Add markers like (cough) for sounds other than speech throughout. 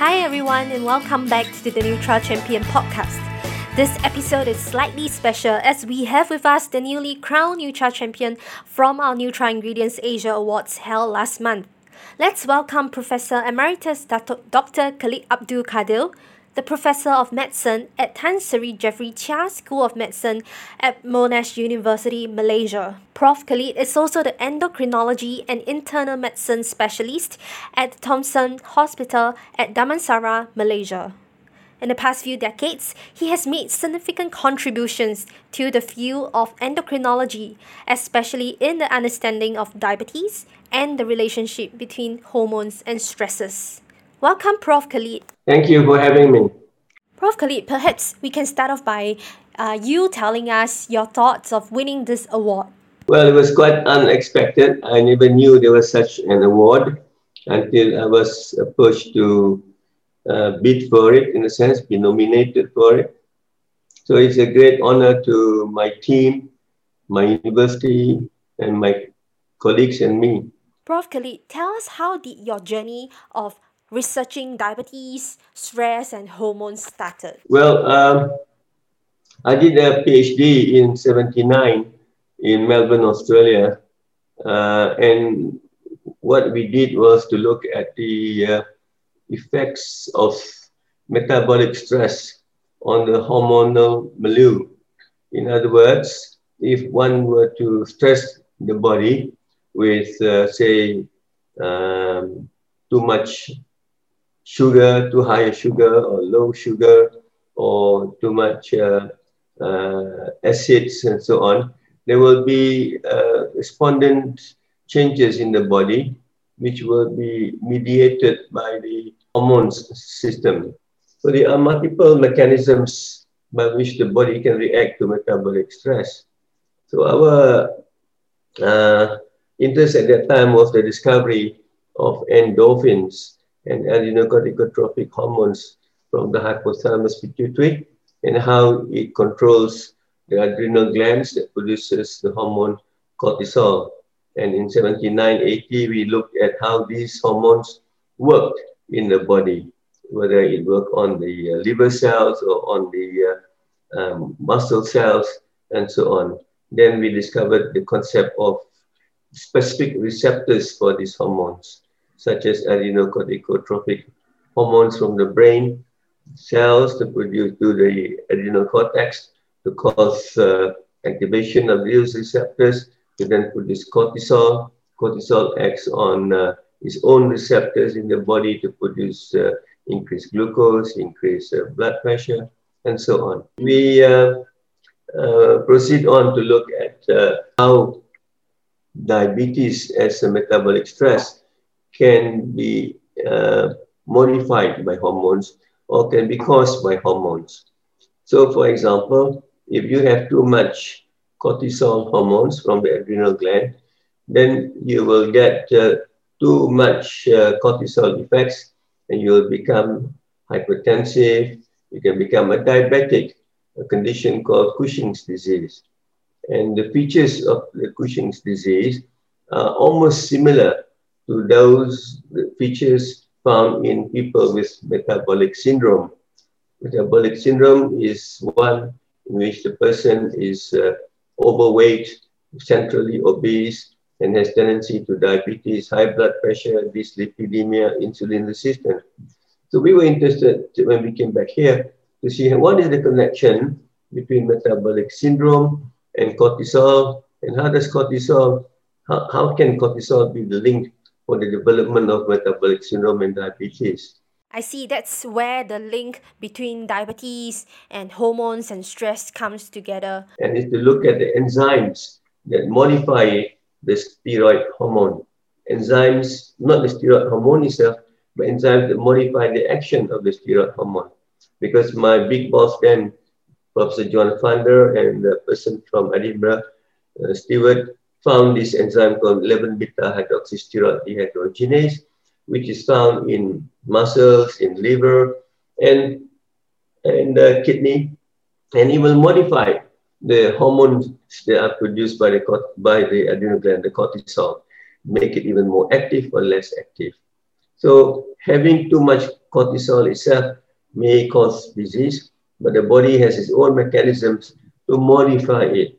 Hi, everyone, and welcome back to the Nutra Champion podcast. This episode is slightly special as we have with us the newly crowned Nutra Champion from our Nutra Ingredients Asia Awards held last month. Let's welcome Professor Emeritus Dr. Khalid Abdul Kadir, the Professor of Medicine at Tan Sri Jeffrey Cheah School of Medicine at Monash University, Malaysia. Prof. Khalid is also the endocrinology and internal medicine specialist at Thomson Hospital at Damansara, Malaysia. In the past few decades, he has made significant contributions to the field of endocrinology, especially in the understanding of diabetes and the relationship between hormones and stresses. Welcome, Prof. Khalid. Thank you for having me. Prof. Khalid, perhaps we can start off by uh, you telling us your thoughts of winning this award. Well, it was quite unexpected. I never knew there was such an award until I was approached to uh, bid for it, in a sense, be nominated for it. So it's a great honor to my team, my university, and my colleagues and me. Prof. Khalid, tell us how did your journey of researching diabetes, stress, and hormones started? Well, um, I did a PhD in 79 in Melbourne, Australia. Uh, and what we did was to look at the uh, effects of metabolic stress on the hormonal milieu. In other words, if one were to stress the body with, uh, say, um, too much sugar, too high sugar or low sugar, or too much uh, uh, acids and so on, there will be uh, respondent changes in the body, which will be mediated by the hormones system. So there are multiple mechanisms by which the body can react to metabolic stress. So our uh, interest at that time was the discovery of endorphins, and adrenocorticotropic hormones from the hypothalamus pituitary and how it controls the adrenal glands that produces the hormone cortisol. And in 7980, we looked at how these hormones worked in the body, whether it worked on the uh, liver cells or on the uh, um, muscle cells and so on. Then we discovered the concept of specific receptors for these hormones such as adrenocorticotropic hormones from the brain cells to produce to the adrenal cortex to cause uh, activation of these receptors to then produce cortisol. Cortisol acts on uh, its own receptors in the body to produce uh, increased glucose, increased uh, blood pressure, and so on. We uh, uh, proceed on to look at how diabetes as a metabolic stress can be uh, modified by hormones or can be caused by hormones. So, for example, if you have too much cortisol hormones from the adrenal gland, then you will get uh, too much uh, cortisol effects and you will become hypertensive. You can become a diabetic, a condition called Cushing's disease. And the features of the Cushing's disease are almost similar to those features found in people with metabolic syndrome. Metabolic syndrome is one in which the person is uh, overweight, centrally obese, and has tendency to diabetes, high blood pressure, dyslipidemia, insulin resistance. So we were interested when we came back here to see what is the connection between metabolic syndrome and cortisol, and how does cortisol, how, how can cortisol be linked for the development of metabolic syndrome and diabetes. I see that's where the link between diabetes and hormones and stress comes together. And is to look at the enzymes that modify the steroid hormone. Enzymes, not the steroid hormone itself, but enzymes that modify the action of the steroid hormone. Because my big boss then, Professor John Funder and the person from Edinburgh, uh, Stewart, found this enzyme called 11 beta hydroxysteroid dehydrogenase, which is found in muscles, in liver, and, and the kidney. And it will modify the hormones that are produced by the, by the adrenal gland, the cortisol, make it even more active or less active. So having too much cortisol itself may cause disease, but the body has its own mechanisms to modify it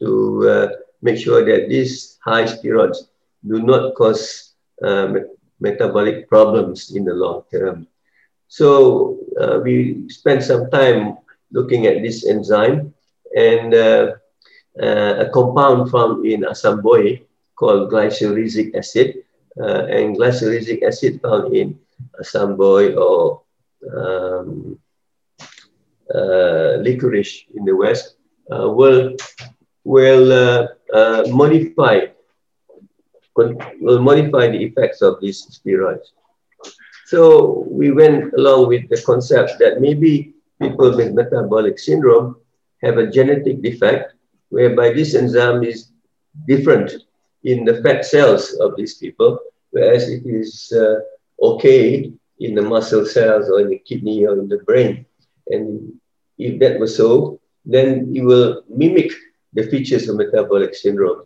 to uh, make sure that these high steroids do not cause uh, metabolic problems in the long term. So uh, we spent some time looking at this enzyme and uh, uh, a compound found in Assam-Boye called glycyrrhizic acid uh, and glycyrrhizic acid found in Assam-Boye or um, uh, licorice in the West will, will modify will modify the effects of these steroids. So we went along with the concept that maybe people with metabolic syndrome have a genetic defect whereby this enzyme is different in the fat cells of these people, whereas it is uh, okay in the muscle cells or in the kidney or in the brain. And if that was so, then it will mimic the features of metabolic syndrome.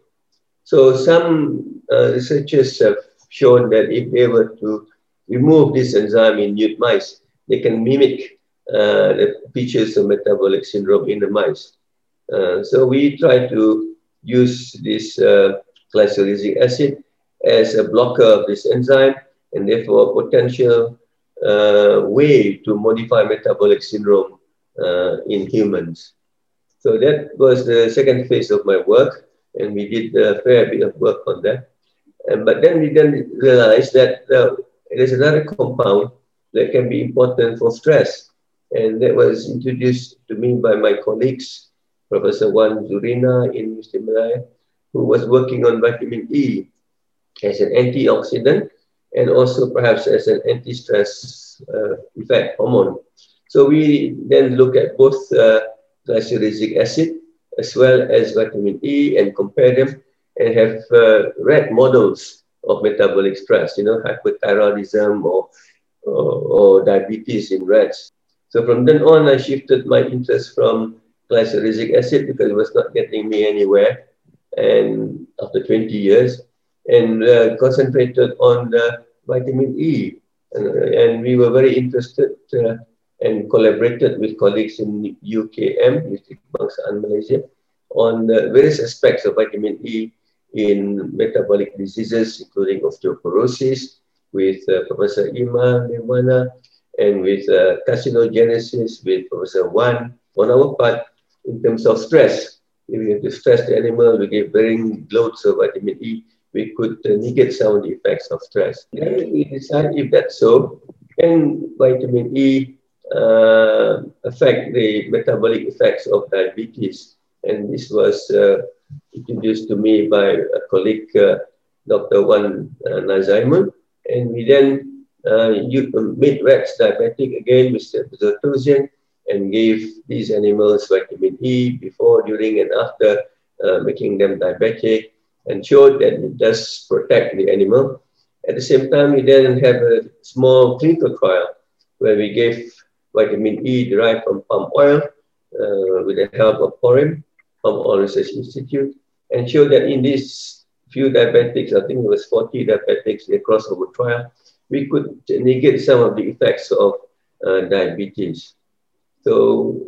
So some uh, researchers have shown that if they were to remove this enzyme in nude mice, they can mimic uh, the features of metabolic syndrome in the mice. Uh, so we try to use this uh, glycyrrhizic acid as a blocker of this enzyme and therefore a potential uh, way to modify metabolic syndrome uh, in humans. So that was the second phase of my work and we did a fair bit of work on that. And, but then we then realized that uh, there's another compound that can be important for stress. And that was introduced to me by my colleagues, Professor Wan Zurina in Muslim Malaya, who was working on vitamin E as an antioxidant and also perhaps as an anti-stress uh, effect hormone. So we then look at both uh, glycyrrhizic acid as well as vitamin E and compare them and have uh, rat models of metabolic stress, you know, hypothyroidism or, or, or, diabetes in rats. So from then on, I shifted my interest from glycyrrhizic acid because it was not getting me anywhere. And after 20 years, and uh, concentrated on the vitamin E. And, and we were very interested uh, and collaborated with colleagues in UKM, University Kebangsaan Malaysia, on the various aspects of vitamin E in metabolic diseases, including osteoporosis, with uh, Professor Ima Nirwana, and with uh, carcinogenesis with Professor Wan. On our part, in terms of stress, if we stress the animal, we give varying loads of vitamin E, we could uh, negate some of the effects of stress. Then we decide if that's so, can vitamin E uh, affect the metabolic effects of diabetes. And this was uh, introduced to me by a colleague, uh, Dr. Wan uh, Nazaimoon. And we then uh, made rats diabetic again with ceftriaxone and gave these animals vitamin E before, during, and after uh, making them diabetic and showed that it does protect the animal. At the same time, we then have a small clinical trial where we gave vitamin E derived from palm oil uh, with the help of PORIM, Palm Oil Research Institute, and showed that in these few diabetics, I think it was 40 diabetics in a crossover trial, we could negate some of the effects of uh, diabetes. So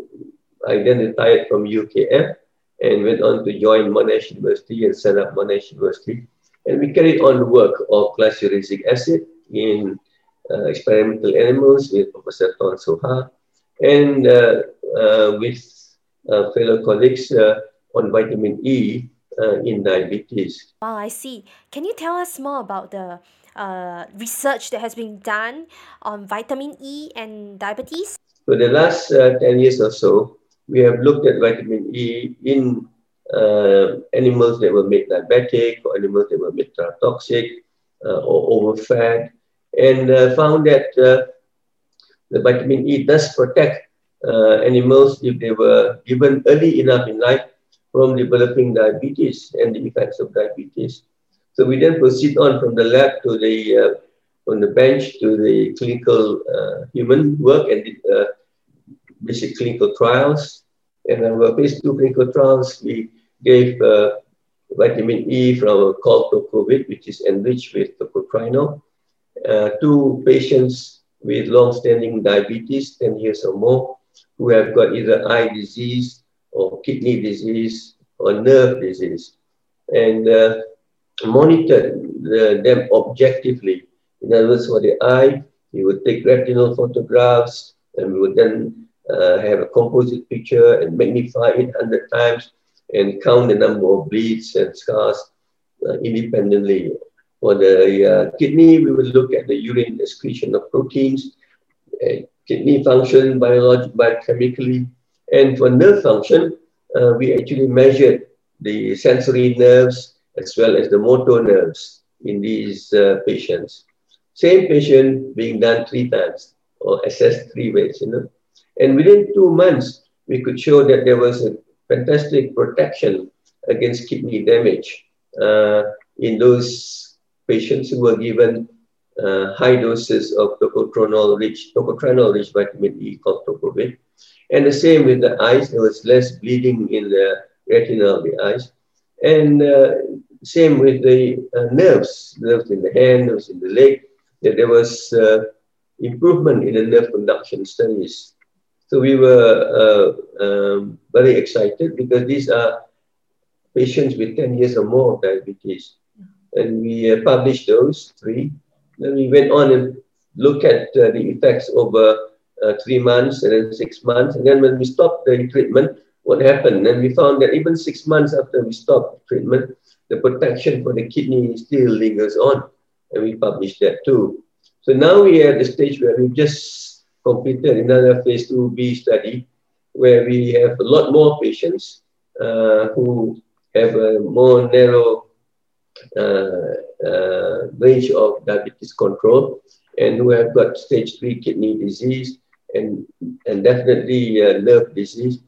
I then retired from UKM and went on to join Monash University and set up Monash University. And we carried on the work of glycyrrhizic acid in experimental animals with Professor Ton Soha and uh, uh, with fellow colleagues on vitamin E in diabetes. Wow, I see. Can you tell us more about the uh, research that has been done on vitamin E and diabetes? For the last uh, 10 years or so, we have looked at vitamin E in uh, animals that were made diabetic or animals that were made toxic or overfed and uh, found that uh, the vitamin E does protect uh, animals if they were given early enough in life from developing diabetes and the effects of diabetes. So we then proceed on from the lab to the uh, from the bench to the clinical uh, human work and uh, basic clinical trials. And our phase two clinical trials, we gave vitamin E from a called Tocovid, which is enriched with tocotrienol uh, two patients with long-standing diabetes, 10 years or more, who have got either eye disease or kidney disease or nerve disease, and uh, monitored the, them objectively. In other words, for the eye, we would take retinal photographs and we would then uh, have a composite picture and magnify it 100 times and count the number of bleeds and scars uh, independently. For the uh, kidney, we will look at the urine excretion of proteins, uh, kidney function biochemically, and for nerve function, uh, we actually measured the sensory nerves as well as the motor nerves in these uh, patients. Same patient being done three times or assessed three ways, you know. And within two months, we could show that there was a fantastic protection against kidney damage uh, in those patients who were given uh, high doses of tocotrienol rich, tocotrienol rich vitamin E called Tocovid. And the same with the eyes, there was less bleeding in the retina of the eyes. And uh, same with the uh, nerves, nerves in the hand, nerves in the leg, that there was uh, improvement in the nerve conduction studies. So we were uh, um, very excited because these are patients with 10 years or more of diabetes. And we uh, published those three. Then we went on and looked at uh, the effects over uh, three months and then six months. And then when we stopped the treatment, what happened? And we found that even six months after we stopped treatment, the protection for the kidney still lingers on. And we published that too. So now we are at the stage where we've just completed another phase 2B study where we have a lot more patients uh, who have a more narrow range of diabetes control and who have got stage 3 kidney disease and, and definitely uh, nerve disease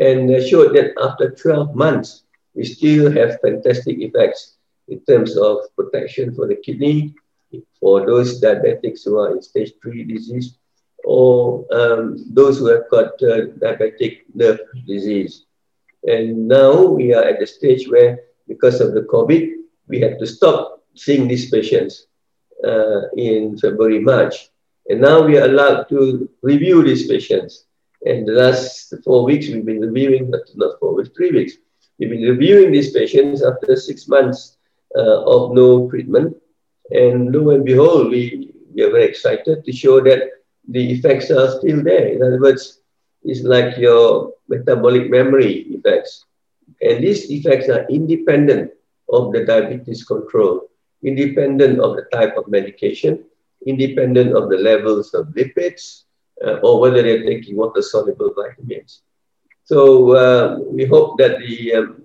and showed that after 12 months, we still have fantastic effects in terms of protection for the kidney, for those diabetics who are in stage 3 disease, or um, those who have got uh, diabetic nerve disease. And now we are at the stage where, because of the COVID, we had to stop seeing these patients uh, in February, March. And now we are allowed to review these patients. And the last four weeks, we've been reviewing, but not four weeks, three weeks. We've been reviewing these patients after six months uh, of no treatment. And lo and behold, we, we are very excited to show that the effects are still there. In other words, it's like your metabolic memory effects. And these effects are independent of the diabetes control, independent of the type of medication, independent of the levels of lipids, uh, or whether they're taking water-soluble vitamins. So uh, we hope that the, um,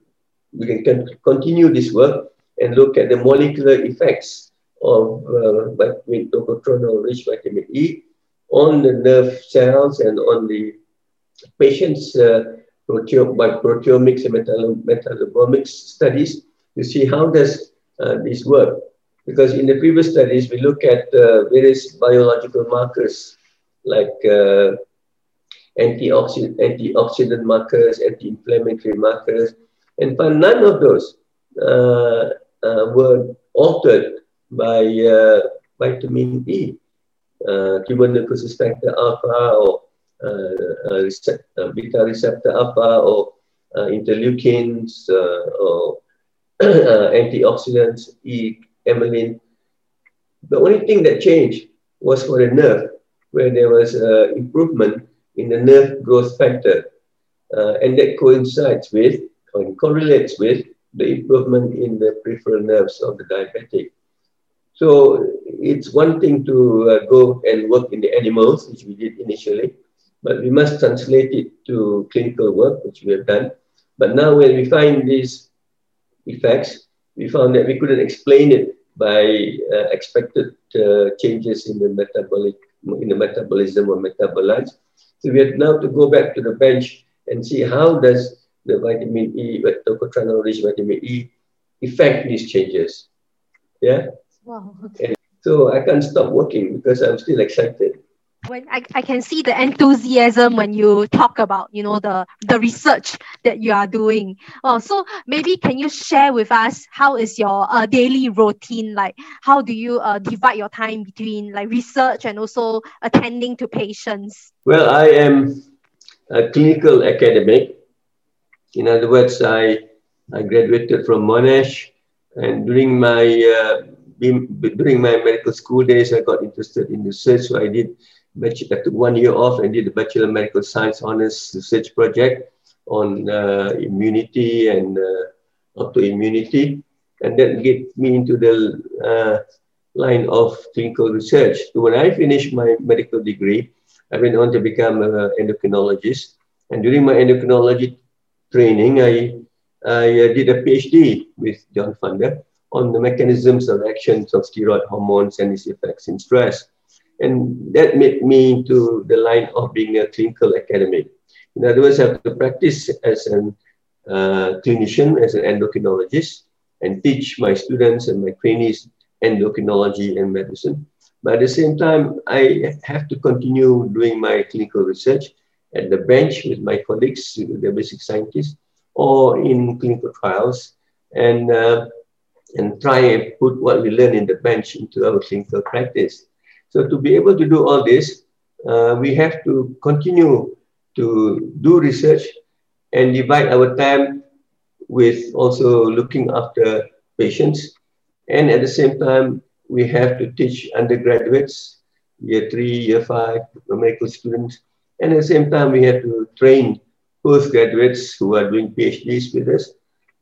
we can continue this work and look at the molecular effects of uh, vitamin tocotrienol-rich vitamin E on the nerve cells and on the patient's uh, by proteomics and metabolomics studies to see how does uh, this work. Because in the previous studies, we look at uh, various biological markers like uh, antioxidant, antioxidant markers, anti-inflammatory markers, and found none of those uh, uh, were altered by uh, vitamin E, uh, tuberculosis factor alpha or beta receptor alpha or interleukins or (coughs) antioxidants, E, amylin. The only thing that changed was for the nerve, where there was uh, improvement in the nerve growth factor. Uh, and that coincides with, or correlates with, the improvement in the peripheral nerves of the diabetic. So it's one thing to uh, go and work in the animals, which we did initially, but we must translate it to clinical work, which we have done. But now when we find these effects, we found that we couldn't explain it by uh, expected uh, changes in the metabolic in the metabolism or metabolites. So we have now to go back to the bench and see how does the vitamin E, tocotrienol rich vitamin E, affect these changes. Yeah. Wow. Okay. so I can't stop working because I'm still excited. When I, I can see the enthusiasm when you talk about you know the the research that you are doing. Oh so maybe can you share with us how is your uh, daily routine like? How do you uh, divide your time between like research and also attending to patients? Well i am a clinical academic. In other words i i graduated from monash and during my uh, during my medical school days, I got interested in research. So I did I took one year off and did a Bachelor of Medical Science honors research project on uh, immunity and uh, autoimmunity. And that get me into the uh, line of clinical research. So when I finished my medical degree, I went on to become an endocrinologist. And during my endocrinology training, I, I uh, did a PhD with John Funder on the mechanisms of actions of steroid hormones and its effects in stress. And that made me to the line of being a clinical academic. In other words, I have to practice as a uh, clinician, as an endocrinologist, and teach my students and my trainees endocrinology and medicine. But at the same time, I have to continue doing my clinical research at the bench with my colleagues, the basic scientists, or in clinical trials, and uh, and try and put what we learn in the bench into our clinical practice. So to be able to do all this, uh, we have to continue to do research and divide our time with also looking after patients. And at the same time, we have to teach undergraduates, year three, year five, medical students. And at the same time, we have to train postgraduates who are doing PhDs with us,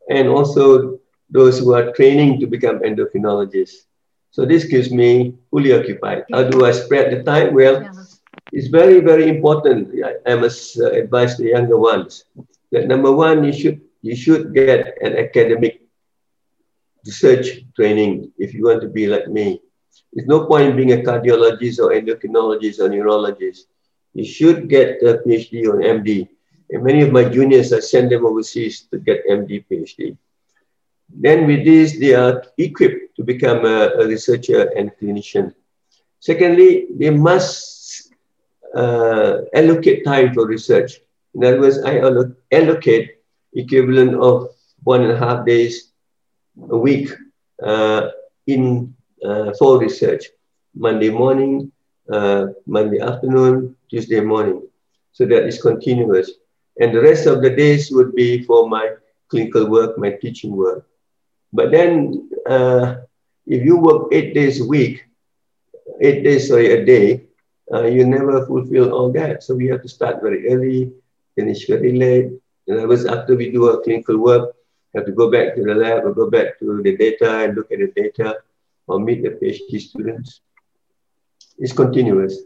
and also those who are training to become endocrinologists. So this keeps me fully occupied. How do I spread the time? Well, yeah. it's very, very important. I, must uh, advise the younger ones that number one, you should you should get an academic research training if you want to be like me. There's no point being a cardiologist or endocrinologist or neurologist. You should get a PhD or MD. And many of my juniors, I send them overseas to get MD, PhD. Then with this, they are equipped to become a, a researcher and clinician. Secondly, they must uh, allocate time for research. In other words, I allocate equivalent of one and a half days a week uh, in uh, for research. Monday morning, uh, Monday afternoon, Tuesday morning. So that is continuous. And the rest of the days would be for my clinical work, my teaching work. But then, uh, if you work eight days a week, eight days sorry, a day, uh, you never fulfill all that. So we have to start very early, finish very late. In other words, after we do our clinical work, have to go back to the lab or go back to the data and look at the data or meet the PhD students. It's continuous.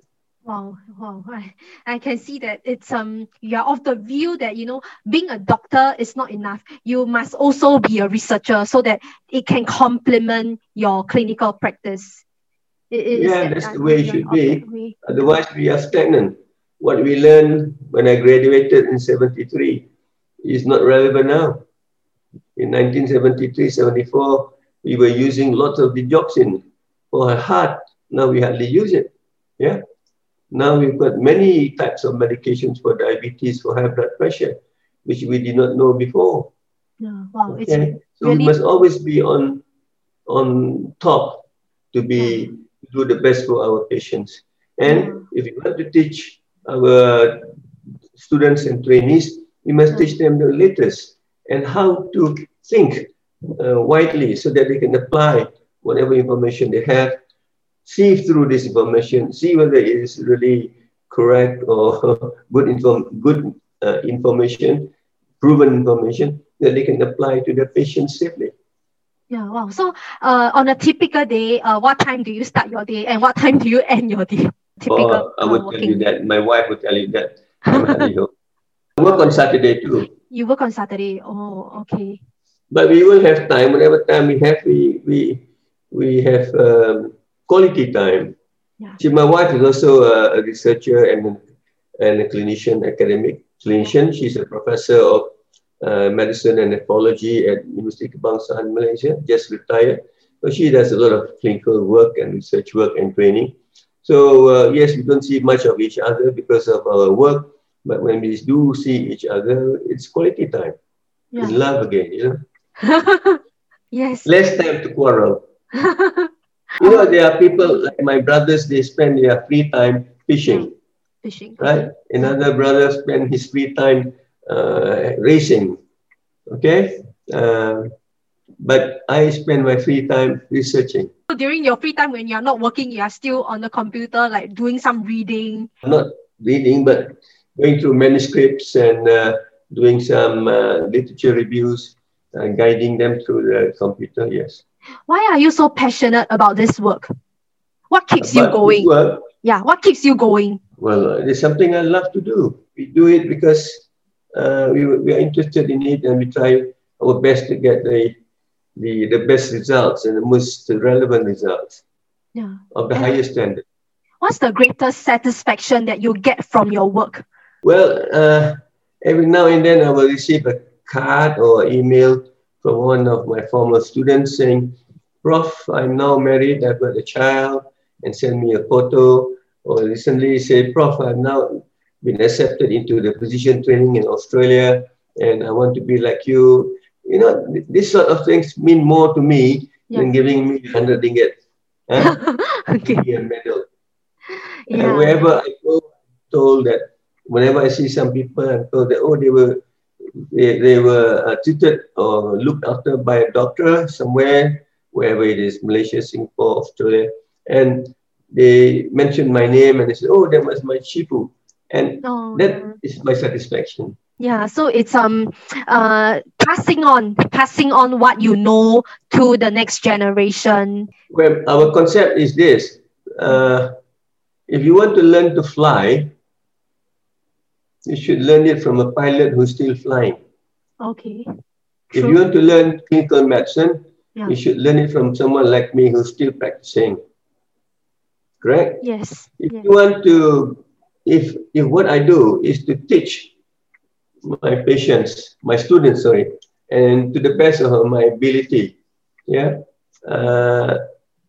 Wow, wow. I, I can see that it's um you're of the view that you know being a doctor is not enough. You must also be a researcher so that it can complement your clinical practice. It, yeah, that's the way it should be. Otherwise, we are stagnant. What we learned when I graduated in 73 is not relevant now. In 1973, 74, we were using lots of digoxin for our heart. Now we hardly use it. Yeah. Now we've got many types of medications for diabetes, for high blood pressure, which we did not know before. Yeah, wow, okay? it's so really... we must always be on on top to be yeah. do the best for our patients. And yeah. if you want to teach our students and trainees, you must yeah. teach them the latest and how to think uh, widely so that they can apply whatever information they have sieve through this information, see whether it is really correct or (laughs) good, inform- good uh, information, proven information that they can apply to their patients safely. Yeah, wow. So uh, on a typical day, uh, what time do you start your day and what time do you end your day? (laughs) Typical, oh, I would uh, tell you that. My wife would tell you that. (laughs) I work on Saturday too. You work on Saturday. Oh, okay. But we will have time. Whatever time we have, we we we have um, quality time. Yeah. See, my wife is also a, a researcher and, and a clinician, academic clinician. She's a professor of uh, medicine and nephrology at University Kebangsaan Malaysia, just retired. So she does a lot of clinical work and research work and training. So uh, yes, we don't see much of each other because of our work, but when we do see each other, it's quality time. Yeah. In love again, you know. (laughs) yes. Less time to quarrel. (laughs) You know, there are people like my brothers, they spend their free time fishing, Fishing. right? Another brother spend his free time uh, racing, okay? Uh, but I spend my free time researching. So during your free time when you're not working, you are still on the computer, like doing some reading. Not reading, but going through manuscripts and uh, doing some uh, literature reviews, uh, guiding them through the computer, yes. Why are you so passionate about this work? What keeps you going? Well, Yeah, what keeps you going? well, it's something I love to do. We do it because uh, we, we are interested in it and we try our best to get the, the, the best results and the most relevant results Yeah. of the And- highest standard. What's the greatest satisfaction that you get from your work? Well, uh, every now and then I will receive a card or email from one of my former students saying, Prof, I'm now married, I've got a child, and send me a photo. Or recently say, Prof, I've now been accepted into the physician training in Australia, and I want to be like you. You know, th- this sort of things mean more to me than giving me 100 ringgit. Huh? (laughs) okay. A medal. And Yeah. wherever I go, I'm told that whenever I see some people, I'm told that oh they were they, they were uh, treated or looked after by a doctor somewhere, wherever it is, Malaysia, Singapore, Australia, and they mentioned my name and they said, oh that was my chifu, and Oh, that is my satisfaction. Yeah, so it's um uh passing on passing on what you know to the next generation. Well, our concept is this: uh, if you want to learn to fly, you should learn it from a pilot who's still flying. Okay. If True. you want to learn clinical medicine, Yeah. you should learn it from someone like me who's still practicing. Correct? Yes. If yes. you want to, if if what I do is to teach my patients, my students, sorry, and to the best of my ability, yeah, uh,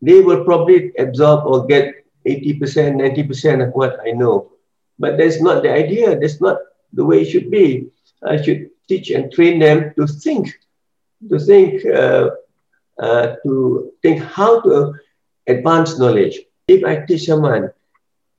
they will probably absorb or get 80%, 90% of what I know. But that's not the idea. That's not the way it should be. I should teach and train them to think, to think, uh, uh, to think how to advance knowledge. If I teach someone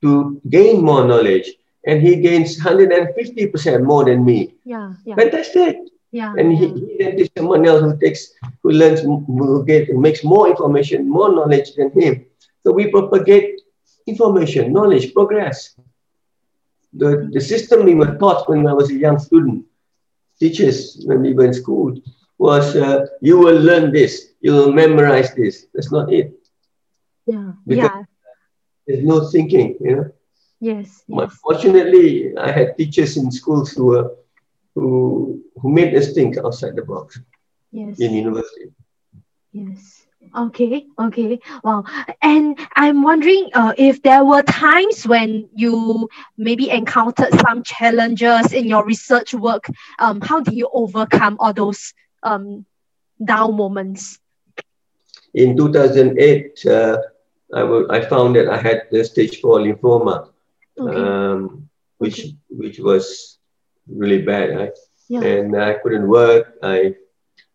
to gain more knowledge and he gains 150% more than me, Yeah. Yeah. fantastic. Yeah. And he, he then teach someone else who takes, who learns, who gets, who makes more information, more knowledge than him. So we propagate information, knowledge, progress. The, the system we were taught when I was a young student, teachers when we were in school, was uh, you will learn this, you will memorize this. That's not it. Yeah. Because- Yeah. There's no thinking, you know. Yes. But Yes. fortunately, I had teachers in schools who were, who who made us think outside the box Yes. in university. Yes. Okay. Okay. Wow. And I'm wondering uh, if there were times when you maybe encountered some challenges in your research work. Um, how do you overcome all those um down moments? In 2008, uh, I wa- I found that I had the stage four lymphoma, Okay. um, which Okay. which was really bad, right? yeah. and I couldn't work. I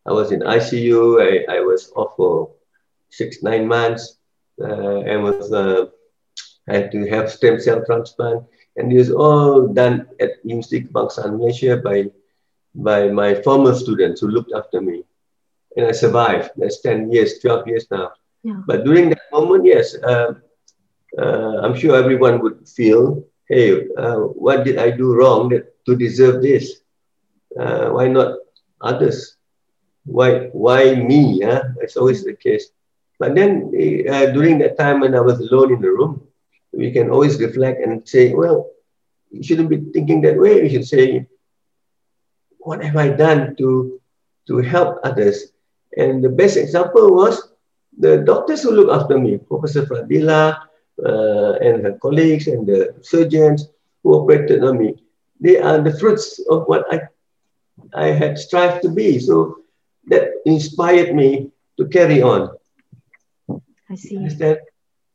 I was in ICU. I, I was off for six nine months, uh, and was uh, I had to have stem cell transplant, and it was all done at University Kebangsaan Malaysia by by my former students who looked after me, and I survived. That's ten years, twelve years now. Yeah. But during that moment, yes, uh, uh, I'm sure everyone would feel, hey, uh, what did I do wrong that, to deserve this? uh, why not others? Why why me? Huh? It's always the case. But then uh, during that time when I was alone in the room, we can always reflect and say, well, you shouldn't be thinking that way. You should say, what have I done to to help others? And the best example was the doctors who look after me, Professor Fradila uh, and her colleagues and the surgeons who operated on me. They are the fruits of what I I had strived to be. So that inspired me to carry on. I see. Understand?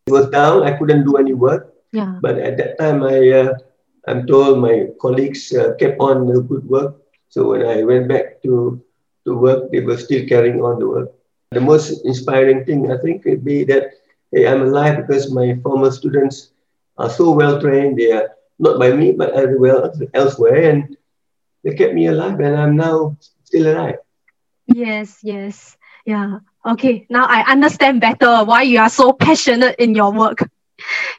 It was down. I couldn't do any work. Yeah. But at that time, I uh, I'm told my colleagues uh, kept on the good work. So when I went back to to work, they were still carrying on the work. The most inspiring thing I think would be that hey, I'm alive because my former students are so well trained. They are not by me, but everywhere elsewhere, and they kept me alive, and I'm now still alive. Yes, yes, yeah. Okay, now I understand better why you are so passionate in your work.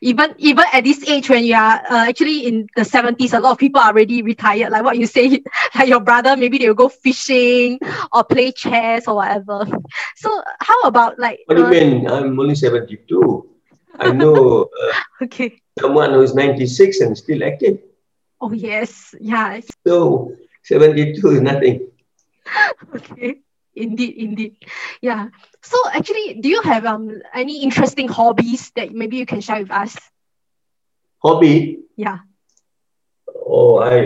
Even even at this age, when you are uh, actually in the seventies, a lot of people are already retired. Like what you (laughs) say, like your brother, maybe they will go fishing or play chess or whatever. So how about like? What do you uh, mean? I'm only seventy-two. I know. (laughs) Uh, okay. Someone who is ninety-six and still active. Oh yes, yeah. So seventy-two is nothing. (laughs) okay indeed indeed. Yeah. So actually do you have um any interesting hobbies that maybe you can share with us? Hobby? Yeah. Oh i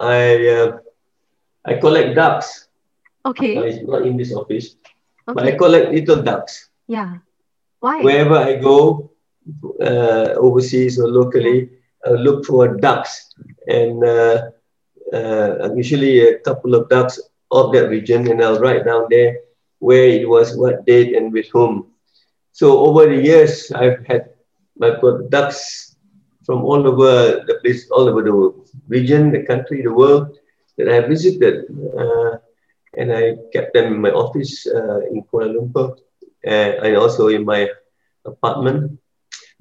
i uh, i collect ducks. Okay. It's not in this office. Okay. but i collect little ducks. Yeah. Why? Wherever i go uh, overseas or locally i look for ducks. And uh, uh, usually a couple of ducks of that region and I'll write down there where it was, what date, and with whom. So over the years, I've had my products from all over the place, all over the region, the country, the world that I visited. Uh, and I kept them in my office uh, in Kuala Lumpur uh, and also in my apartment.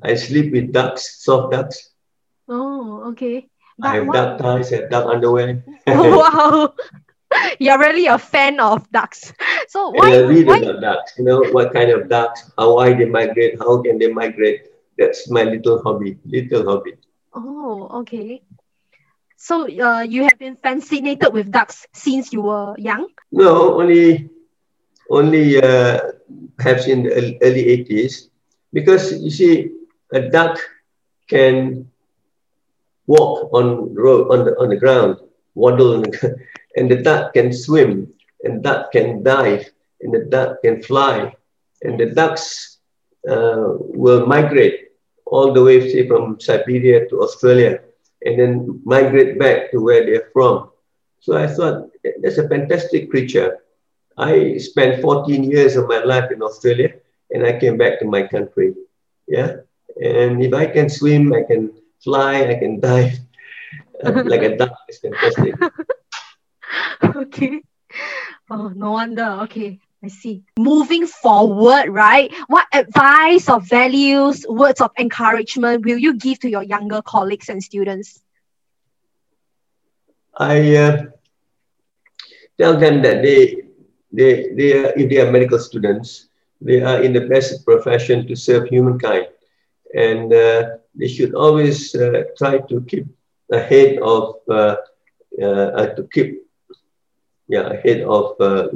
I sleep with ducks, soft ducks. Oh, okay. But I have what? duck ties, I have duck underwear. (laughs) Wow. (laughs) You're really a fan of ducks. So why? And I read why? about ducks. You know what kind of ducks, how why they migrate, how can they migrate. That's my little hobby, little hobby. Oh, okay. So uh, you have been fascinated with ducks since you were young? No, only, only uh, perhaps in the early 80s. Because you see, a duck can walk on road on the on the ground, waddle on the, and the duck can swim, and duck can dive, and the duck can fly, and the ducks uh, will migrate all the way, say, from Siberia to Australia, and then migrate back to where they're from. So I thought that's a fantastic creature. I spent 14 years of my life in Australia, and I came back to my country. Yeah, and if I can swim, I can fly, I can (laughs) dive uh, like a duck. It's fantastic. (laughs) (laughs) okay. Oh, no wonder. Okay. I see. Moving forward, right? What advice or values, words of encouragement will you give to your younger colleagues and students? I uh, tell them that they, they, they are, if they are medical students, they are in the best profession to serve humankind. And uh, they should always uh, try to keep ahead of, uh, uh, to keep yeah, ahead of uh,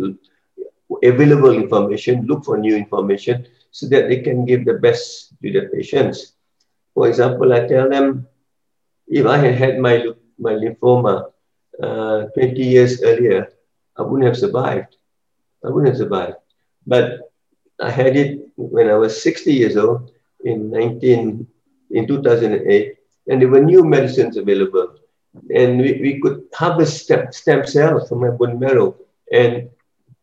available information, look for new information so that they can give the best to their patients. For example, I tell them, if I had had my, my lymphoma uh, 20 years earlier, I wouldn't have survived. I wouldn't have survived. But I had it when I was 60 years old in 19, in 2008, and there were new medicines available and we, we could harvest stem, stem cells from my bone marrow and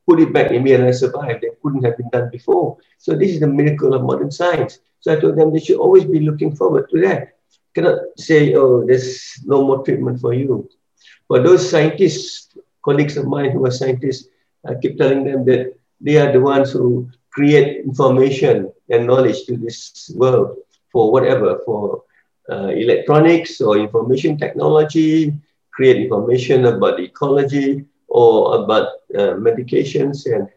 put it back in me and I survived. That couldn't have been done before. So this is the miracle of modern science. So I told them they should always be looking forward to that. Cannot say, oh, there's no more treatment for you. For those scientists, colleagues of mine who are scientists, I keep telling them that they are the ones who create information and knowledge to this world for whatever, for uh, electronics or information technology, create information about ecology or about uh, medications and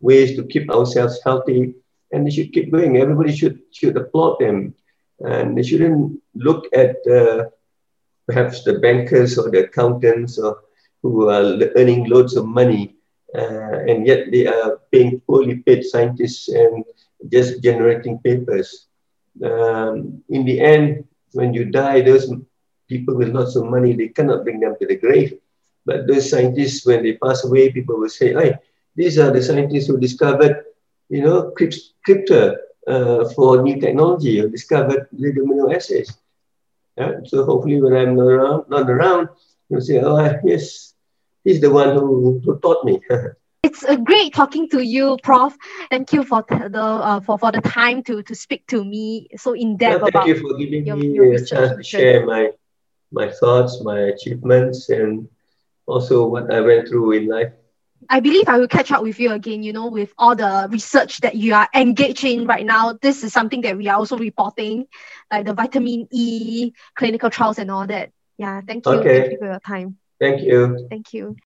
ways to keep ourselves healthy. And they should keep going. Everybody should, should applaud them. And they shouldn't look at uh, perhaps the bankers or the accountants or who are earning loads of money uh, and yet they are paying poorly paid scientists and just generating papers. Um, in the end, when you die, those people with lots of money, they cannot bring them to the grave. But those scientists, when they pass away, people will say, hey, these are the scientists who discovered, you know, crypto, uh, for new technology or discovered little amino acids. Yeah? So hopefully when I'm not around, not around, you'll say, oh, yes, he's the one who, who taught me. (laughs) it's a great talking to you, Prof. Thank you for the uh, for, for the time to to speak to me so in depth yeah, about. Thank you for giving your, me your a chance to share my my thoughts, my achievements, and also what I went through in life. I believe I will catch up with you again, you know, with all the research that you are engaged in right now. This is something that we are also reporting, like the vitamin E clinical trials and all that. Yeah, thank you. Okay. Thank you for your time. Thank you. Thank you.